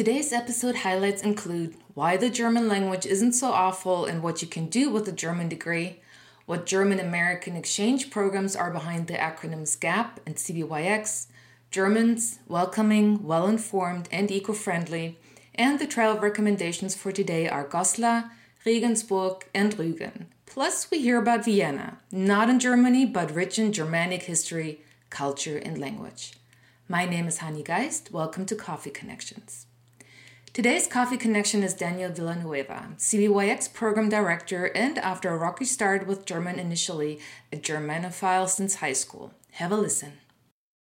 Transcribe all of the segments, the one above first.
Today's episode highlights include why the German language isn't so awful and what you can do with a German degree, what German American exchange programs are behind the acronyms GAP and CBYX, Germans, welcoming, well informed, and eco friendly, and the travel recommendations for today are Goslar, Regensburg, and Rügen. Plus, we hear about Vienna, not in Germany, but rich in Germanic history, culture, and language. My name is Hani Geist. Welcome to Coffee Connections. Today's Coffee Connection is Daniel Villanueva, CBYX Program Director, and after a rocky start with German initially, a Germanophile since high school. Have a listen.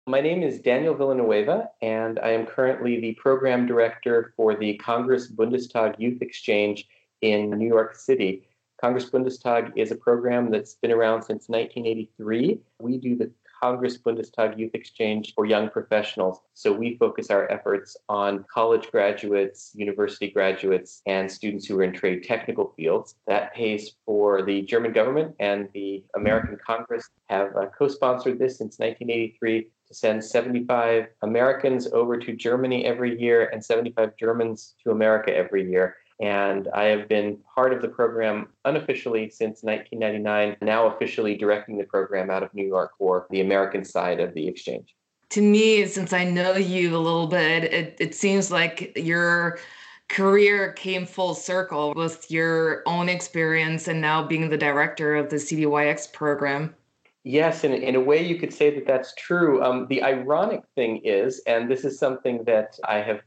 My name is Daniel Villanueva, and I am currently the Program Director for the Congress Bundestag Youth Exchange in New York City. Congress Bundestag is a program that's been around since 1983. We do the Congress Bundestag Youth Exchange for young professionals. So we focus our efforts on college graduates, university graduates, and students who are in trade technical fields. That pays for the German government and the American Congress have uh, co-sponsored this since 1983 to send 75 Americans over to Germany every year and 75 Germans to America every year. And I have been part of the program unofficially since 1999, now officially directing the program out of New York for the American side of the exchange. To me, since I know you a little bit, it, it seems like your career came full circle with your own experience and now being the director of the CBYX program. Yes, in, in a way, you could say that that's true. Um, the ironic thing is, and this is something that I have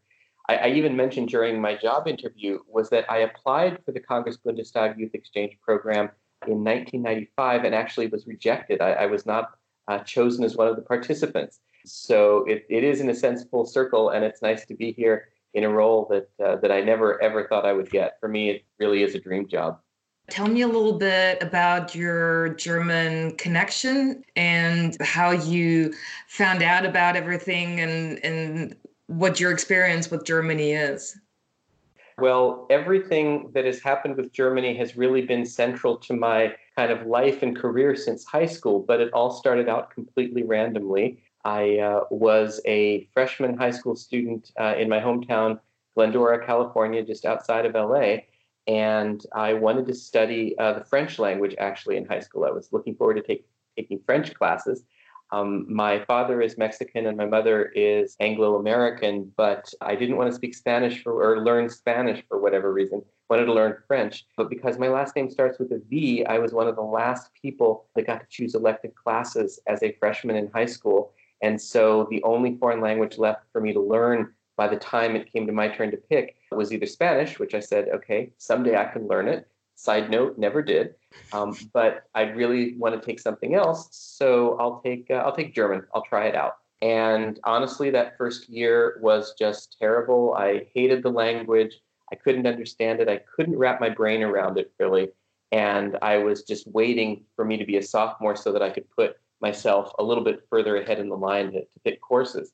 I, I, even mentioned during my job interview was that I applied for the Congress Bundestag Youth Exchange Program in 1995 and actually was rejected. I, I was not uh, chosen as one of the participants. So it, it is, in a sense, full circle, and it's nice to be here in a role that uh, that I never ever thought I would get. For me, it really is a dream job. Tell me a little bit about your German connection and how you found out about everything and, and what your experience with Germany is. Well, everything that has happened with Germany has really been central to my kind of life and career since high school, but it all started out completely randomly. I uh, was a freshman high school student uh, in my hometown, Glendora, California, just outside of LA. And I wanted to study uh, the French language actually in high school. I was looking forward to take, taking French classes. Um, my father is Mexican and my mother is Anglo American, but I didn't want to speak Spanish for, or learn Spanish for whatever reason. Wanted to learn French, but because my last name starts with a V, I was one of the last people that got to choose elective classes as a freshman in high school. And so the only foreign language left for me to learn by the time it came to my turn to pick was either Spanish, which I said, okay, someday I can learn it. Side note, never did. Um, but I really want to take something else, so I'll take uh, I'll take German. I'll try it out. And honestly, that first year was just terrible. I hated the language. I couldn't understand it. I couldn't wrap my brain around it really. And I was just waiting for me to be a sophomore so that I could put myself a little bit further ahead in the line to, to pick courses.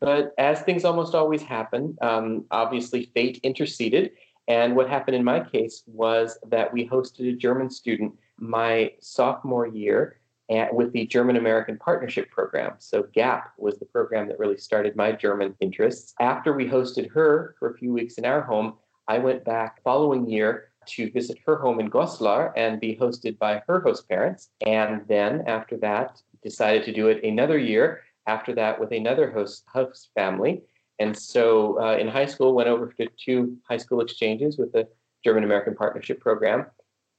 But as things almost always happen, um, obviously fate interceded and what happened in my case was that we hosted a German student my sophomore year at, with the German American Partnership Program. So GAP was the program that really started my German interests. After we hosted her for a few weeks in our home, I went back following year to visit her home in Goslar and be hosted by her host parents. And then after that, decided to do it another year after that with another host host family and so uh, in high school, went over to two high school exchanges with the German American Partnership Program.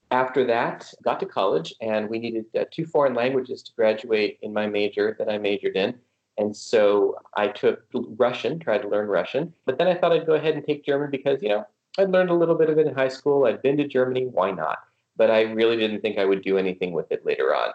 After that, got to college, and we needed uh, two foreign languages to graduate in my major that I majored in. And so I took Russian, tried to learn Russian. But then I thought I'd go ahead and take German because, you know, I'd learned a little bit of it in high school. I'd been to Germany. Why not? But I really didn't think I would do anything with it later on.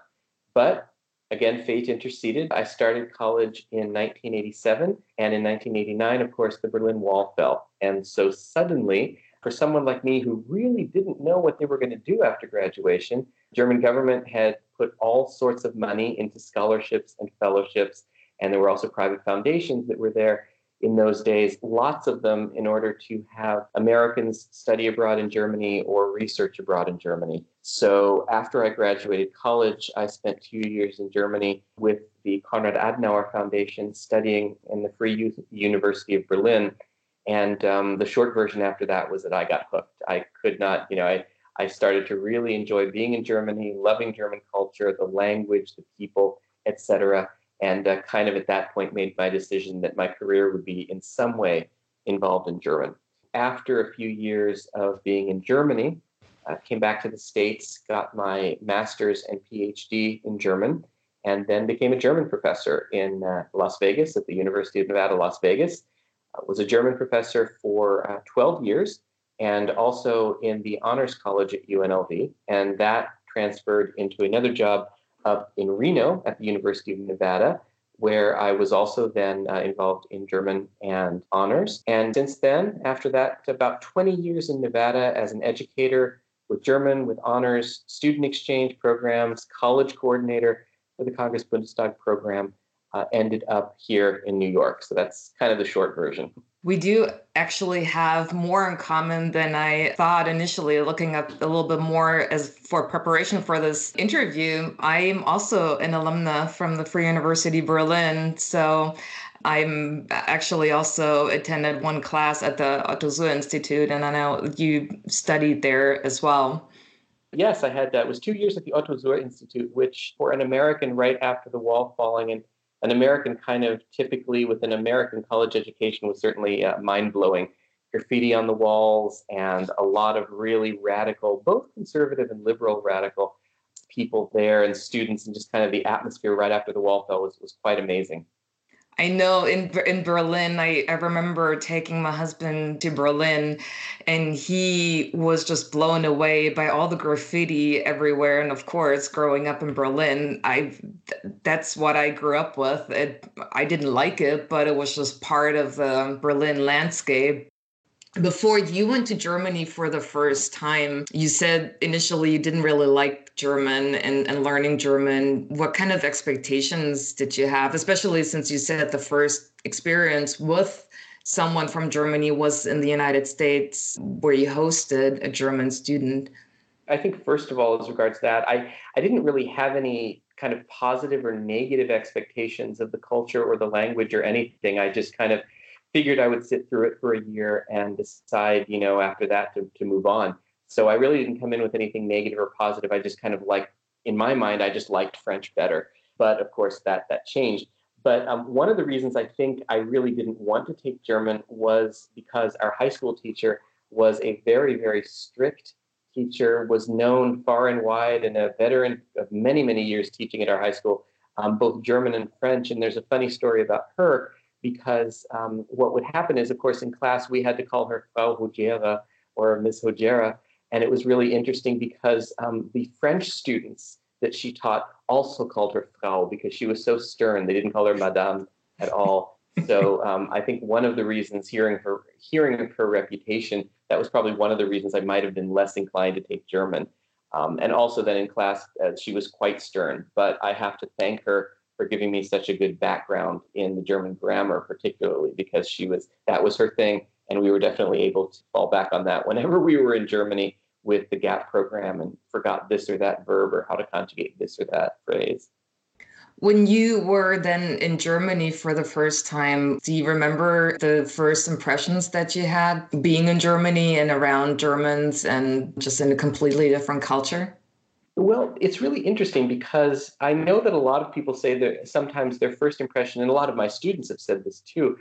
But Again, fate interceded. I started college in 1987, and in 1989, of course, the Berlin Wall fell. And so suddenly, for someone like me who really didn't know what they were going to do after graduation, German government had put all sorts of money into scholarships and fellowships, and there were also private foundations that were there in those days, lots of them in order to have Americans study abroad in Germany or research abroad in Germany. So after I graduated college, I spent two years in Germany with the Konrad Adenauer Foundation studying in the Free Youth University of Berlin. And um, the short version after that was that I got hooked. I could not, you know, I, I started to really enjoy being in Germany, loving German culture, the language, the people, etc. And uh, kind of at that point made my decision that my career would be in some way involved in German. After a few years of being in Germany, I came back to the States, got my master's and PhD in German, and then became a German professor in uh, Las Vegas at the University of Nevada, Las Vegas. I was a German professor for uh, 12 years and also in the Honors College at UNLV. And that transferred into another job up in Reno at the University of Nevada, where I was also then uh, involved in German and honors. And since then, after that, about 20 years in Nevada as an educator with German, with honors, student exchange programs, college coordinator for the Congress Bundestag program, uh, ended up here in New York. So that's kind of the short version. We do actually have more in common than I thought initially, looking up a little bit more as for preparation for this interview. I'm also an alumna from the Free University Berlin. So I'm actually also attended one class at the Otto Suhr Institute, and I know you studied there as well. Yes, I had that. It was two years at the Otto Suhr Institute, which for an American right after the wall falling and an American kind of typically with an American college education was certainly uh, mind blowing. Graffiti on the walls and a lot of really radical, both conservative and liberal radical people there and students, and just kind of the atmosphere right after the wall fell was, was quite amazing. I know in in Berlin, I, I remember taking my husband to Berlin, and he was just blown away by all the graffiti everywhere. And of course, growing up in Berlin, I that's what I grew up with. It, I didn't like it, but it was just part of the Berlin landscape before you went to Germany for the first time, you said initially you didn't really like German and, and learning German. What kind of expectations did you have, especially since you said the first experience with someone from Germany was in the United States where you hosted a German student? I think, first of all, as regards that, I, I didn't really have any kind of positive or negative expectations of the culture or the language or anything. I just kind of figured I would sit through it for a year and decide, you know, after that to, to move on. So I really didn't come in with anything negative or positive. I just kind of like, in my mind, I just liked French better. But of course, that that changed. But um, one of the reasons I think I really didn't want to take German was because our high school teacher was a very, very strict teacher, was known far and wide, and a veteran of many, many years teaching at our high school, um, both German and French. And there's a funny story about her because um, what would happen is, of course, in class we had to call her Frau Hojera or Ms. Hojera, and it was really interesting because um, the French students that she taught also called her Frau because she was so stern. They didn't call her Madame at all. So um, I think one of the reasons hearing her hearing of her reputation, that was probably one of the reasons I might have been less inclined to take German. Um, and also then in class, uh, she was quite stern. But I have to thank her for giving me such a good background in the German grammar, particularly because she was that was her thing, and we were definitely able to fall back on that whenever we were in Germany with the GAP program and forgot this or that verb or how to conjugate this or that phrase. When you were then in Germany for the first time, do you remember the first impressions that you had being in Germany and around Germans and just in a completely different culture? Well, it's really interesting because I know that a lot of people say that sometimes their first impression, and a lot of my students have said this too,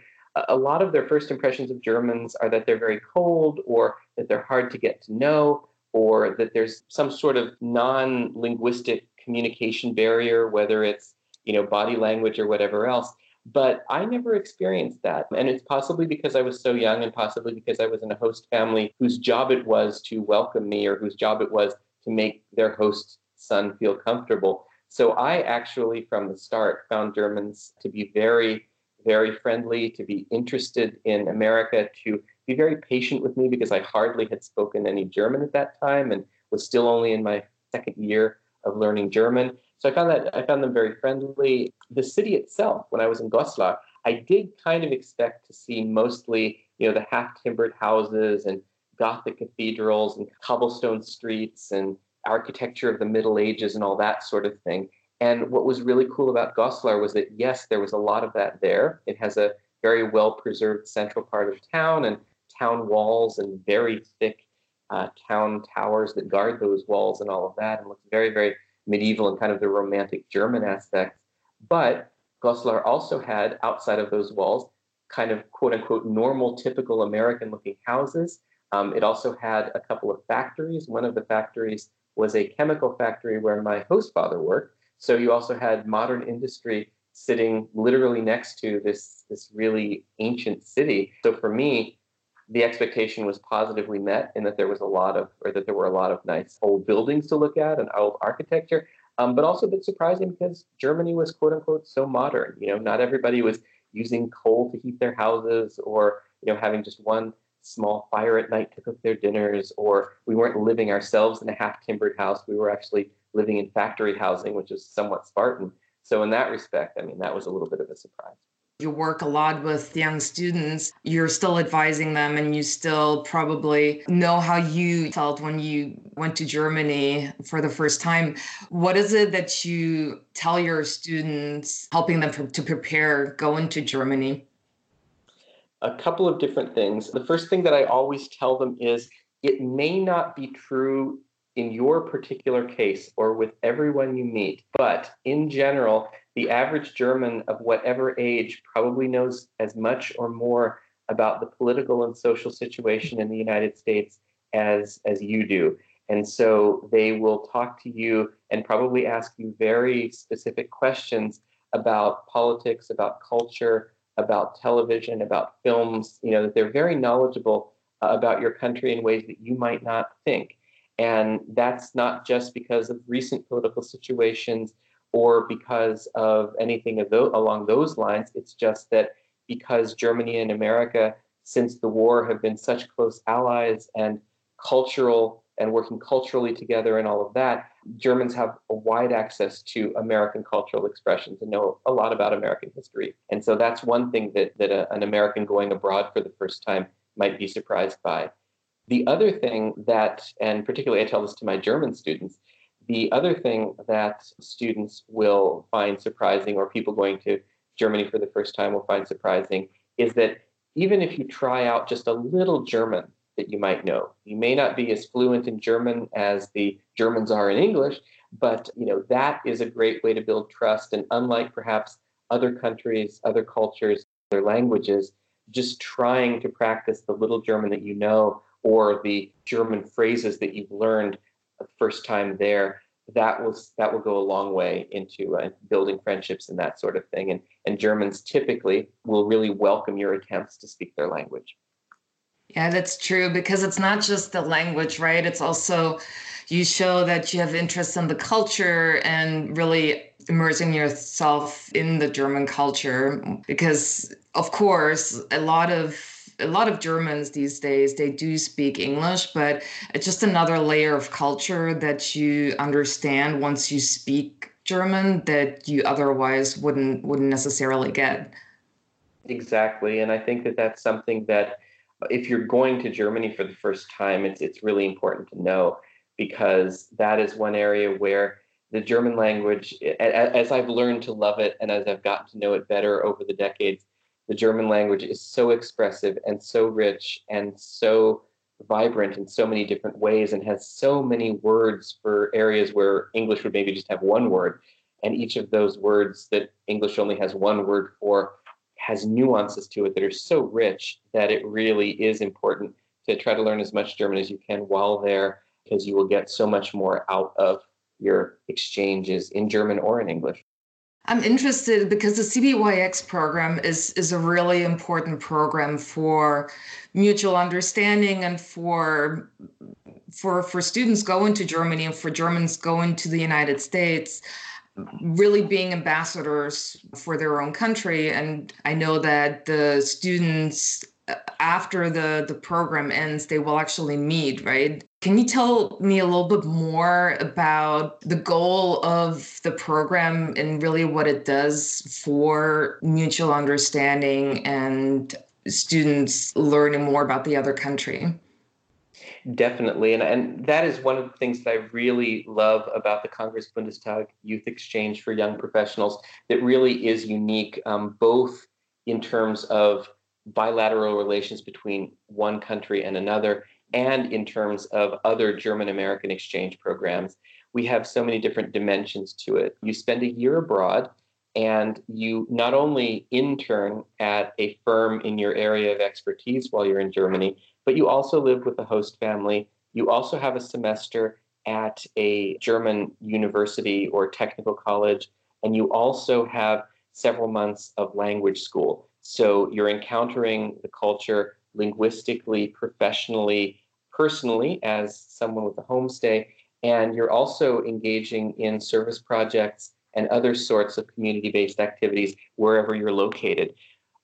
a lot of their first impressions of Germans are that they're very cold or that they're hard to get to know or that there's some sort of non-linguistic communication barrier whether it's you know body language or whatever else. But i never experienced that. And it's possibly because i was so young and possibly because i was in a host family whose job it was to welcome me or whose job it was to make their host son feel comfortable. So I actually, from the start, found Germans to be very, very friendly, to be interested in America, to be very patient with me because I hardly had spoken any German at that time and was still only in my second year of learning German. So I found that I found them very friendly. The city itself, when I was in Goslar, I did kind of expect to see mostly, you know, the half timbered houses and Gothic cathedrals and cobblestone streets and architecture of the Middle Ages and all that sort of thing. And what was really cool about Goslar was that, yes, there was a lot of that there. It has a very well preserved central part of town and town walls and very thick uh, town towers that guard those walls and all of that, and looks very, very medieval and kind of the romantic German aspects. But Goslar also had outside of those walls kind of quote unquote normal, typical American looking houses. Um, it also had a couple of factories. One of the factories was a chemical factory where my host father worked. So you also had modern industry sitting literally next to this, this really ancient city. So for me, the expectation was positively met in that there was a lot of, or that there were a lot of nice old buildings to look at and old architecture, um, but also a bit surprising because Germany was quote unquote so modern. You know, not everybody was using coal to heat their houses or, you know, having just one small fire at night to cook their dinners, or we weren't living ourselves in a half timbered house. We were actually living in factory housing, which is somewhat Spartan. So, in that respect, I mean, that was a little bit of a surprise you work a lot with young students, you're still advising them and you still probably know how you felt when you went to Germany for the first time. What is it that you tell your students, helping them to prepare going to Germany? A couple of different things. The first thing that I always tell them is it may not be true in your particular case or with everyone you meet, but in general, the average German of whatever age probably knows as much or more about the political and social situation in the United States as as you do. And so they will talk to you and probably ask you very specific questions about politics, about culture, about television, about films, you know, that they're very knowledgeable uh, about your country in ways that you might not think. And that's not just because of recent political situations or because of anything of those, along those lines. It's just that because Germany and America, since the war, have been such close allies and cultural and working culturally together and all of that, Germans have a wide access to American cultural expressions and know a lot about American history. And so that's one thing that, that a, an American going abroad for the first time might be surprised by. The other thing that, and particularly I tell this to my German students, the other thing that students will find surprising, or people going to Germany for the first time will find surprising, is that even if you try out just a little German that you might know, you may not be as fluent in German as the Germans are in English, but you know that is a great way to build trust. And unlike perhaps other countries, other cultures, other languages, just trying to practice the little German that you know or the German phrases that you've learned the first time there, that will that will go a long way into uh, building friendships and that sort of thing. And and Germans typically will really welcome your attempts to speak their language. Yeah, that's true because it's not just the language, right? It's also you show that you have interest in the culture and really immersing yourself in the German culture because of course a lot of a lot of Germans these days they do speak English, but it's just another layer of culture that you understand once you speak German that you otherwise wouldn't wouldn't necessarily get. Exactly, and I think that that's something that if you're going to Germany for the first time, it's it's really important to know because that is one area where the German language, as I've learned to love it and as I've gotten to know it better over the decades, the German language is so expressive and so rich and so vibrant in so many different ways and has so many words for areas where English would maybe just have one word. And each of those words that English only has one word for has nuances to it that are so rich that it really is important to try to learn as much German as you can while there, because you will get so much more out of your exchanges in German or in English. I'm interested because the CBYX program is is a really important program for mutual understanding and for for for students going to Germany and for Germans going to the United States really being ambassadors for their own country. And I know that the students uh, after the the program ends they will actually meet right? Can you tell me a little bit more about the goal of the program and really what it does for mutual understanding and students learning more about the other country Definitely. And, and that is one of the things that I really love about the Congress Bundestag Youth Exchange for Young Professionals that really is unique, um, both in terms of bilateral relations between one country and another, and in terms of other German American exchange programs. We have so many different dimensions to it. You spend a year abroad and you not only intern at a firm in your area of expertise while you're in Germany, but you also live with the host family. You also have a semester at a German university or technical college, and you also have several months of language school. So you're encountering the culture linguistically, professionally, personally as someone with a homestay, and you're also engaging in service projects and other sorts of community based activities wherever you're located.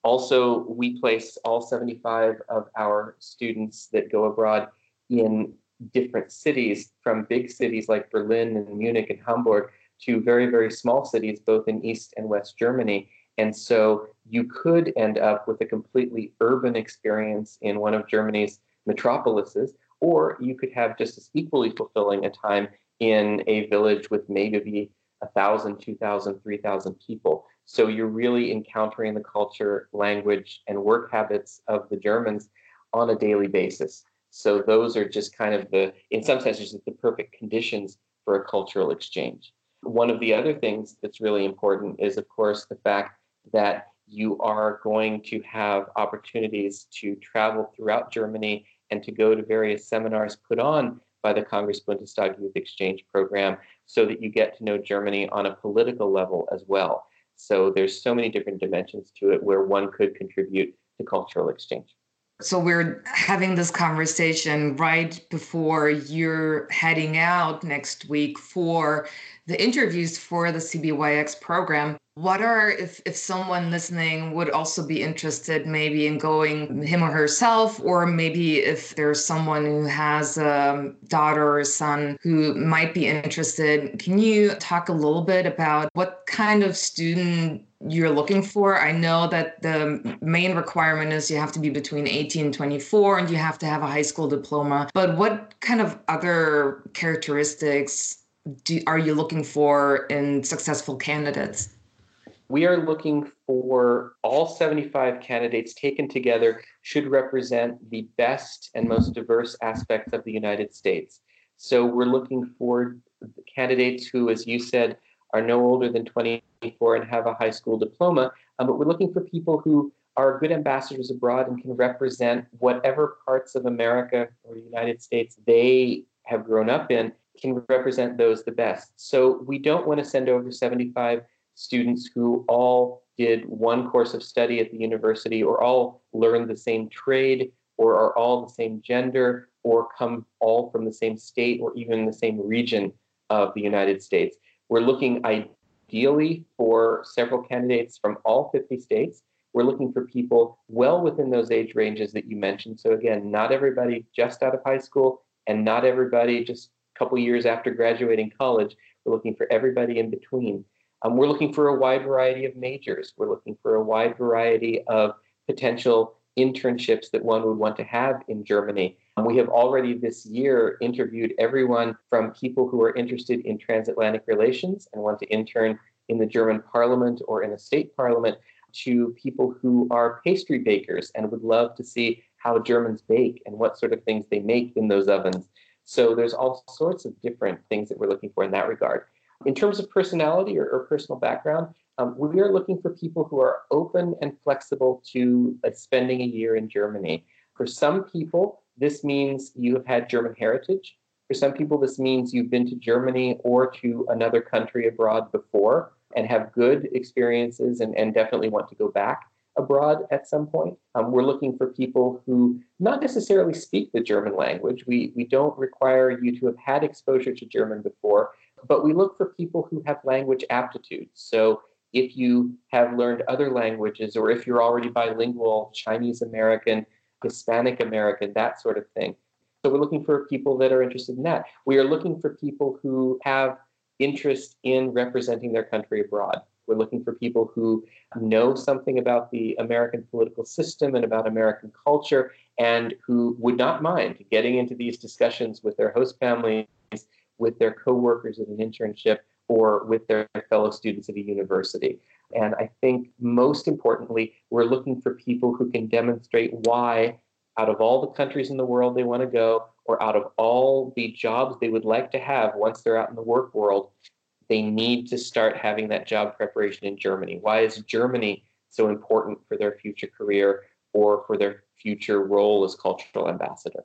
Also, we place all 75 of our students that go abroad in different cities, from big cities like Berlin and Munich and Hamburg to very, very small cities, both in East and West Germany. And so you could end up with a completely urban experience in one of Germany's metropolises, or you could have just as equally fulfilling a time in a village with maybe a thousand, two thousand, three thousand people. So you're really encountering the culture, language, and work habits of the Germans on a daily basis. So those are just kind of the, in some senses, the perfect conditions for a cultural exchange. One of the other things that's really important is, of course, the fact that you are going to have opportunities to travel throughout Germany and to go to various seminars put on by the Congress Bundestag Youth Exchange Program so that you get to know Germany on a political level as well. So there's so many different dimensions to it where one could contribute to cultural exchange. So we're having this conversation right before you're heading out next week for the interviews for the CBYX program. What are, if, if someone listening would also be interested maybe in going him or herself, or maybe if there's someone who has a daughter or son who might be interested, can you talk a little bit about what kind of student you're looking for? I know that the main requirement is you have to be between 18 and 24 and you have to have a high school diploma, but what kind of other characteristics do, are you looking for in successful candidates? We are looking for all 75 candidates taken together should represent the best and most diverse aspects of the United States. So we're looking for candidates who, as you said, are no older than 24 and have a high school diploma, um, but we're looking for people who are good ambassadors abroad and can represent whatever parts of America or the United States they have grown up in can represent those the best. So we don't want to send over 75 students who all did one course of study at the university or all learned the same trade or are all the same gender or come all from the same state or even the same region of the United States. We're looking ideally for several candidates from all 50 states. We're looking for people well within those age ranges that you mentioned. So, again, not everybody just out of high school and not everybody just a couple years after graduating college. We're looking for everybody in between. Um, we're looking for a wide variety of majors. We're looking for a wide variety of potential internships that one would want to have in Germany. Um, we have already this year interviewed everyone from people who are interested in transatlantic relations and want to intern in the German parliament or in a state parliament to people who are pastry bakers and would love to see how Germans bake and what sort of things they make in those ovens. So there's all sorts of different things that we're looking for in that regard. In terms of personality or, or personal background, um, we are looking for people who are open and flexible to uh, spending a year in Germany. For some people, this means you have had German heritage. For some people, this means you've been to Germany or to another country abroad before and have good experiences and, and definitely want to go back abroad at some point. Um, we're looking for people who not necessarily speak the German language. We, we don't require you to have had exposure to German before, but we look for people who have language aptitude. So if you have learned other languages or if you're already bilingual, Chinese American, Hispanic American, that sort of thing. So we're looking for people that are interested in that. We are looking for people who have interest in representing their country abroad. We're looking for people who know something about the American political system and about American culture and who would not mind getting into these discussions with their host families, with their coworkers at an internship, or with their fellow students at a university. And I think most importantly, we're looking for people who can demonstrate why, out of all the countries in the world they want to go, or out of all the jobs they would like to have once they're out in the work world, they need to start having that job preparation in Germany. Why is Germany so important for their future career or for their future role as cultural ambassador?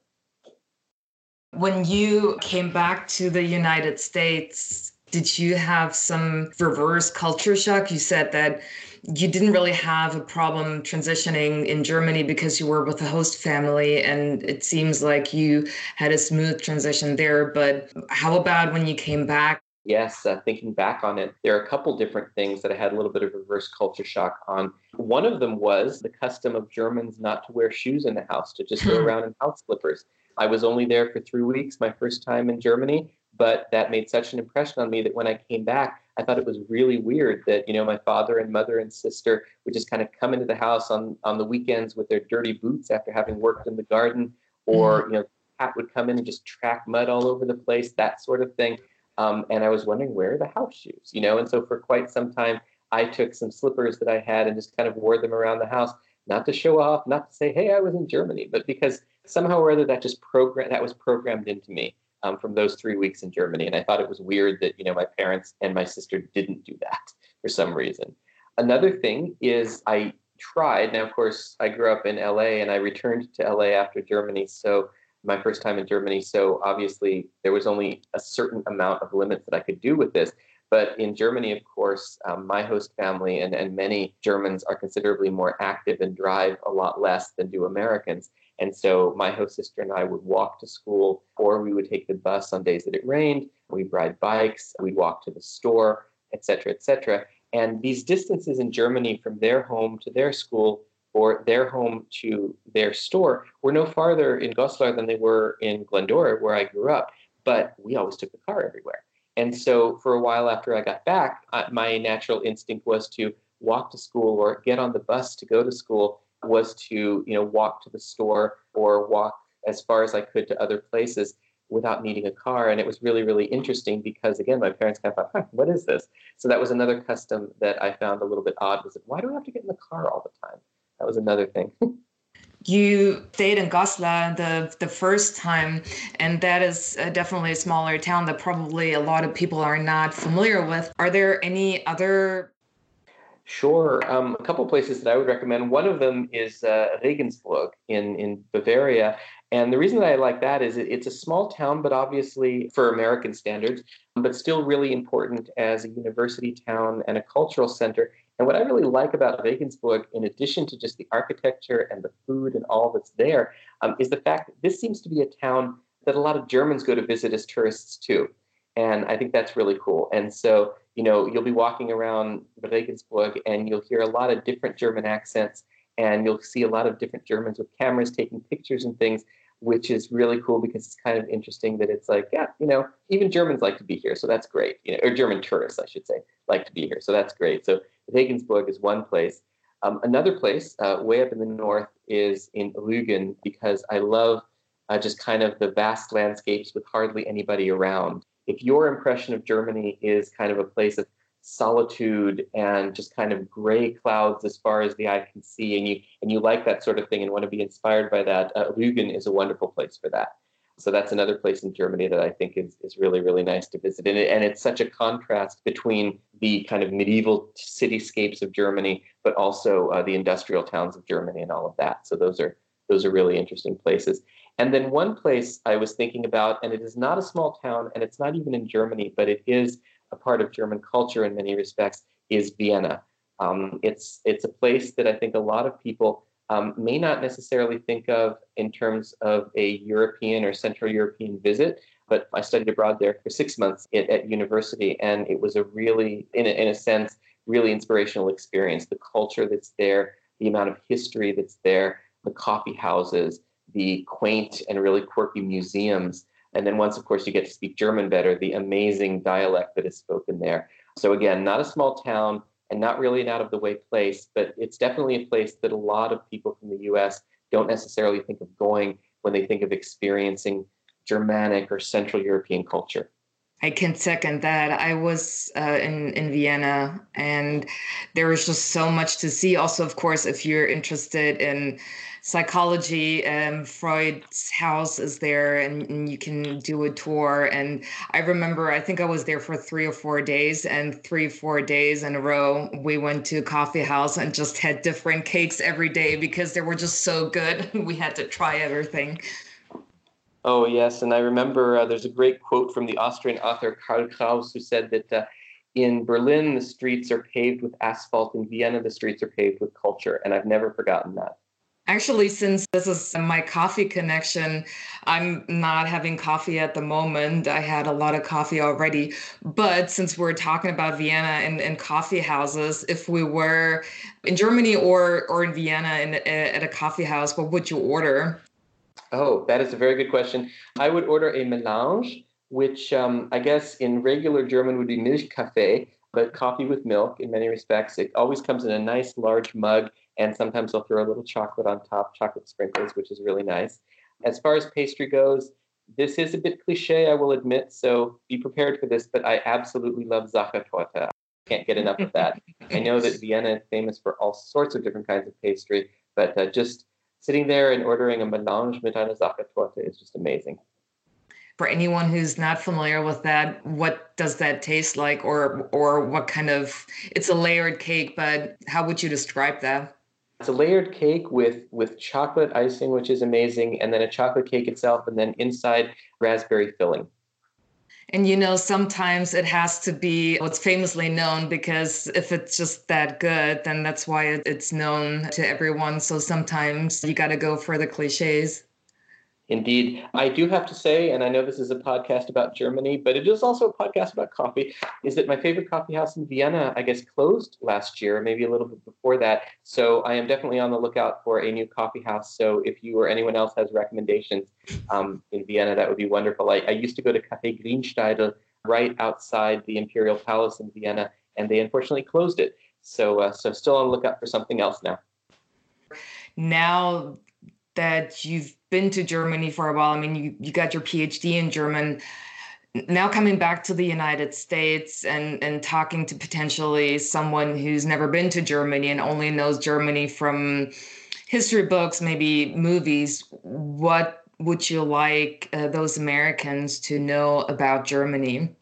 When you came back to the United States, did you have some reverse culture shock? You said that you didn't really have a problem transitioning in Germany because you were with a host family, and it seems like you had a smooth transition there. But how about when you came back? Yes, uh, thinking back on it, there are a couple different things that I had a little bit of reverse culture shock on. One of them was the custom of Germans not to wear shoes in the house, to just go hmm. around in house slippers. I was only there for three weeks, my first time in Germany, but that made such an impression on me that when I came back, I thought it was really weird that you know my father and mother and sister would just kind of come into the house on on the weekends with their dirty boots after having worked in the garden, or mm-hmm. you know, cat would come in and just track mud all over the place, that sort of thing. Um, and I was wondering where are the house shoes, you know. And so for quite some time, I took some slippers that I had and just kind of wore them around the house, not to show off, not to say, hey, I was in Germany, but because somehow or other that just program that was programmed into me um, from those three weeks in Germany. And I thought it was weird that, you know, my parents and my sister didn't do that for some reason. Another thing is I tried. Now, of course, I grew up in LA and I returned to LA after Germany. So my first time in Germany. So obviously there was only a certain amount of limits that I could do with this. But in Germany, of course, um, my host family and, and many Germans are considerably more active and drive a lot less than do Americans. And so my host sister and I would walk to school, or we would take the bus on days that it rained. We'd ride bikes, we'd walk to the store, etc., etc. And these distances in Germany from their home to their school or their home to their store were no farther in Goslar than they were in Glendora, where I grew up. But we always took the car everywhere. And so for a while after I got back, my natural instinct was to walk to school or get on the bus to go to school was to you know walk to the store or walk as far as I could to other places without needing a car. And it was really, really interesting because again, my parents kind of thought, huh, what is this? So that was another custom that I found a little bit odd was that why do I have to get in the car all the time? That was another thing. you stayed in Goslar the the first time, and that is uh, definitely a smaller town that probably a lot of people are not familiar with. Are there any other Sure. Um, a couple places that I would recommend. One of them is uh, Regensburg in, in Bavaria. And the reason that I like that is it's a small town, but obviously for American standards, but still really important as a university town and a cultural center. And what I really like about Regensburg, in addition to just the architecture and the food and all that's there, um, is the fact that this seems to be a town that a lot of Germans go to visit as tourists too. And I think that's really cool. And so you know, you'll be walking around Regensburg and you'll hear a lot of different German accents and you'll see a lot of different Germans with cameras taking pictures and things, which is really cool because it's kind of interesting that it's like, yeah, you know, even Germans like to be here, so that's great. You know, or German tourists, I should say, like to be here, so that's great. So Regensburg is one place. Um, another place, uh, way up in the north, is in Rügen because I love uh, just kind of the vast landscapes with hardly anybody around if your impression of Germany is kind of a place of solitude and just kind of gray clouds as far as the eye can see, and you and you like that sort of thing and want to be inspired by that, uh, Rügen is a wonderful place for that. So that's another place in Germany that I think is, is really, really nice to visit. And, it, and it's such a contrast between the kind of medieval cityscapes of Germany, but also uh, the industrial towns of Germany and all of that. So those are those are really interesting places. And then one place I was thinking about, and it is not a small town, and it's not even in Germany, but it is a part of German culture in many respects, is Vienna. Um, it's it's a place that I think a lot of people um, may not necessarily think of in terms of a European or Central European visit. But I studied abroad there for six months at, at university, and it was a really, in a, in a sense, really inspirational experience. The culture that's there, the amount of history that's there, the coffee houses, the quaint and really quirky museums. And then once, of course, you get to speak German better, the amazing dialect that is spoken there. So again, not a small town and not really an out of the way place, but it's definitely a place that a lot of people from the US don't necessarily think of going when they think of experiencing Germanic or Central European culture. I can second that. I was uh, in in Vienna, and there was just so much to see. Also, of course, if you're interested in psychology, um, Freud's house is there, and, and, you can do a tour. And I remember, I think I was there for three or four days, and three four days in a row, we went to a coffee house and just had different cakes every day because they were just so good. we had to try everything. Oh, yes. And I remember uh, there's a great quote from the Austrian author Karl Kraus who said that uh, in Berlin, the streets are paved with asphalt. In Vienna, the streets are paved with culture. And I've never forgotten that. Actually, since this is my coffee connection, I'm not having coffee at the moment. I had a lot of coffee already. But since we're talking about Vienna and, and coffee houses, if we were in Germany or, or in Vienna in, at a coffee house, what would you order? Oh, that is a very good question. I would order a melange, which um, I guess in regular German would be Milchkaffee, but coffee with milk in many respects. It always comes in a nice large mug, and sometimes they'll throw a little chocolate on top, chocolate sprinkles, which is really nice. As far as pastry goes, this is a bit cliche, I will admit, so be prepared for this, but I absolutely love Sachertorte. Can't get enough of that. I know that Vienna is famous for all sorts of different kinds of pastry, but uh, just sitting there and ordering a melange mit einer Sachertorte is just amazing. For anyone who's not familiar with that, what does that taste like, or or what kind of? It's a layered cake, but how would you describe that? It's a layered cake with with chocolate icing, which is amazing, and then a chocolate cake itself, and then inside raspberry filling. And you know, sometimes it has to be what's famously known because if it's just that good, then that's why it's known to everyone. So sometimes you got to go for the cliches. Indeed. I do have to say, and I know this is a podcast about Germany, but it is also a podcast about coffee, is that my favorite coffee house in Vienna, I guess, closed last year, maybe a little bit before that. So I am definitely on the lookout for a new coffee house. So if you or anyone else has recommendations um, in Vienna, that would be wonderful. I, I used to go to Café Grünsteidl right outside the Imperial Palace in Vienna, and they unfortunately closed it. So, uh, so still on the lookout for something else now. Now that you've been to Germany for a while. I mean, you, you got your PhD in German. Now coming back to the United States and, and talking to potentially someone who's never been to Germany and only knows Germany from history books, maybe movies, what would you like uh, those Americans to know about Germany?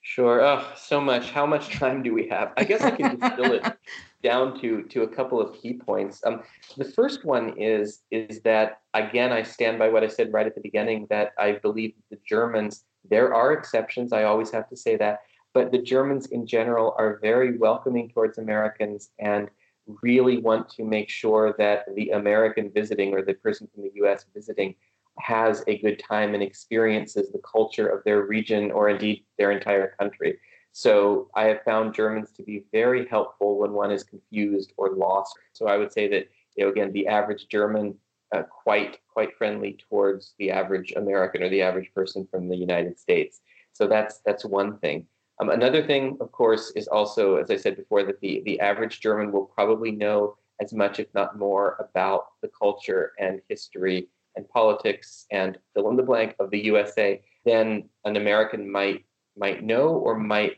Sure. Oh, so much. How much time do we have? I guess I can distill it down to to a couple of key points. Um, the first one is is that again I stand by what I said right at the beginning that I believe the Germans. There are exceptions. I always have to say that, but the Germans in general are very welcoming towards Americans and really want to make sure that the American visiting or the person from the U.S. visiting has a good time and experiences the culture of their region or indeed their entire country. So I have found Germans to be very helpful when one is confused or lost. So I would say that you know again the average German uh, quite quite friendly towards the average American or the average person from the United States. So that's that's one thing. Um, another thing, of course, is also, as I said before, that the, the average German will probably know as much, if not more, about the culture and history and politics and fill in the blank of the USA than an American might might know or might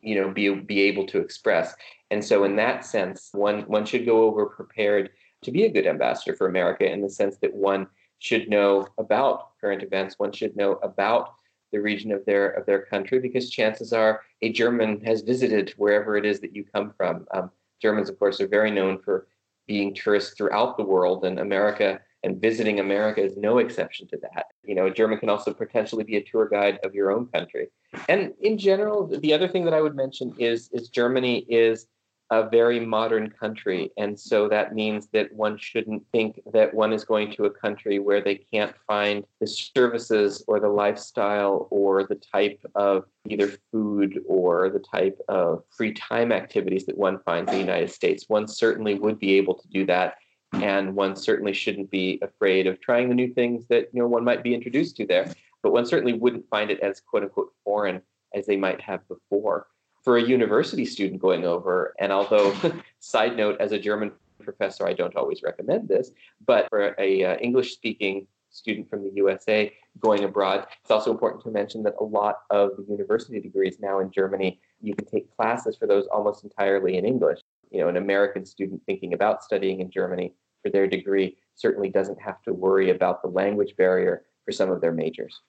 you know be be able to express. And so in that sense one one should go over prepared to be a good ambassador for america in the sense that one should know about current events. One should know about the region of their of their country because chances are a german has visited wherever it is that you come from. Um, germans of course are very known for being tourists throughout the world and america and visiting America is no exception to that. You know, a German can also potentially be a tour guide of your own country. And in general, the other thing that I would mention is is Germany is a very modern country. And so that means that one shouldn't think that one is going to a country where they can't find the services or the lifestyle or the type of either food or the type of free time activities that one finds in the United States. One certainly would be able to do that and one certainly shouldn't be afraid of trying the new things that you know one might be introduced to there but one certainly wouldn't find it as quote unquote foreign as they might have before for a university student going over and although side note as a german professor i don't always recommend this but for a uh, english speaking student from the usa going abroad. It's also important to mention that a lot of the university degrees now in Germany, you can take classes for those almost entirely in English. You know, an American student thinking about studying in Germany for their degree certainly doesn't have to worry about the language barrier for some of their majors.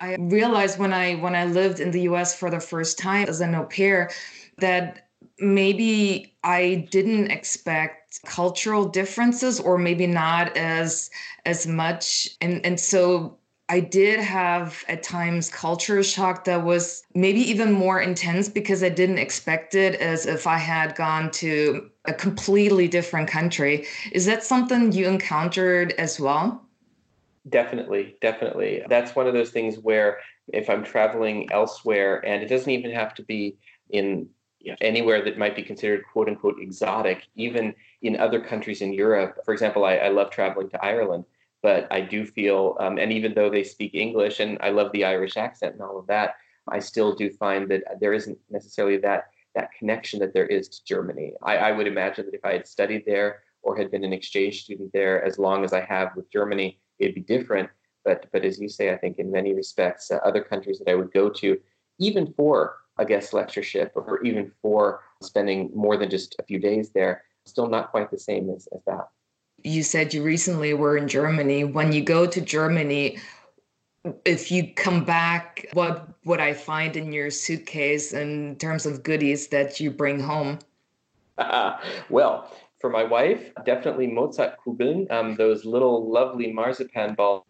I realized when I when I lived in the US for the first time as an au pair that maybe I didn't expect cultural differences or maybe not as as much and and so I did have at times culture shock that was maybe even more intense because I didn't expect it as if I had gone to a completely different country. Is that something you encountered as well? Definitely, definitely. That's one of those things where if I'm traveling elsewhere, and it doesn't even have to be in you know, anywhere that might be considered quote unquote exotic, even in other countries in Europe. For example, I, I love traveling to Ireland but I do feel, um, and even though they speak English and I love the Irish accent and all of that, I still do find that there isn't necessarily that that connection that there is to Germany. I, I would imagine that if I had studied there or had been an exchange student there as long as I have with Germany, it'd be different. But but as you say, I think in many respects, uh, other countries that I would go to, even for a guest lectureship or even for spending more than just a few days there, still not quite the same as, as that you said you recently were in Germany. When you go to Germany, if you come back, what would I find in your suitcase in terms of goodies that you bring home? Uh, well, for my wife, definitely Mozartkugeln, um, those little lovely marzipan balls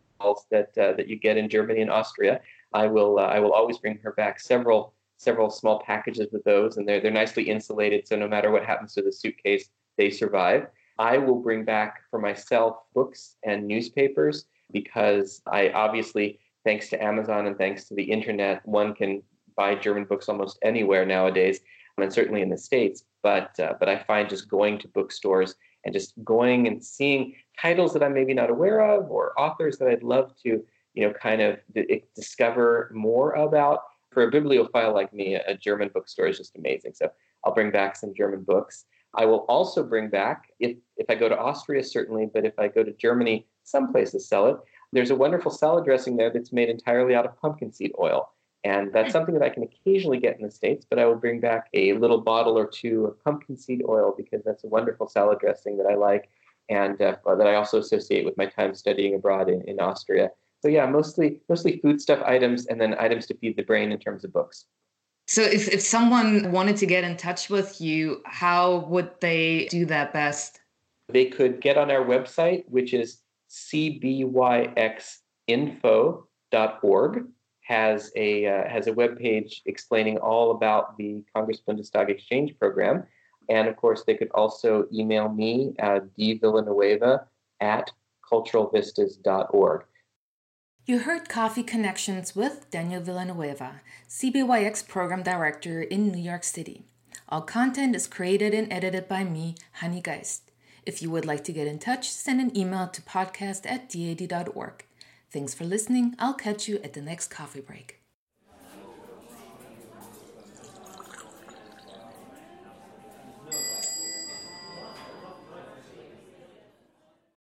that uh, that you get in Germany and Austria. I will uh, I will always bring her back several several small packages with those, and they're they're nicely insulated, so no matter what happens to the suitcase, they survive. I will bring back for myself books and newspapers because I obviously, thanks to Amazon and thanks to the internet, one can buy German books almost anywhere nowadays, and certainly in the States. But uh, but I find just going to bookstores and just going and seeing titles that I'm maybe not aware of or authors that I'd love to, you know, kind of d- discover more about. For a bibliophile like me, a German bookstore is just amazing. So I'll bring back some German books. I will also bring back, if, if I go to Austria, certainly, but if I go to Germany, some places sell it. There's a wonderful salad dressing there that's made entirely out of pumpkin seed oil. And that's something that I can occasionally get in the States, but I will bring back a little bottle or two of pumpkin seed oil because that's a wonderful salad dressing that I like and uh, that I also associate with my time studying abroad in, in Austria. So yeah, mostly mostly foodstuff items and then items to feed the brain in terms of books. So if, if someone wanted to get in touch with you, how would they do that best? They could get on our website, which is cbyxinfo.org, has a uh, has a web page explaining all about the Congress Bundestag exchange program. And of course, they could also email me at dvillanueva at culturalvistas.org. You heard Coffee Connections with Daniel Villanueva, CBYX Program Director in New York City. All content is created and edited by me, Hani Geist. If you would like to get in touch, send an email to podcast at dad.org. Thanks for listening. I'll catch you at the next coffee break.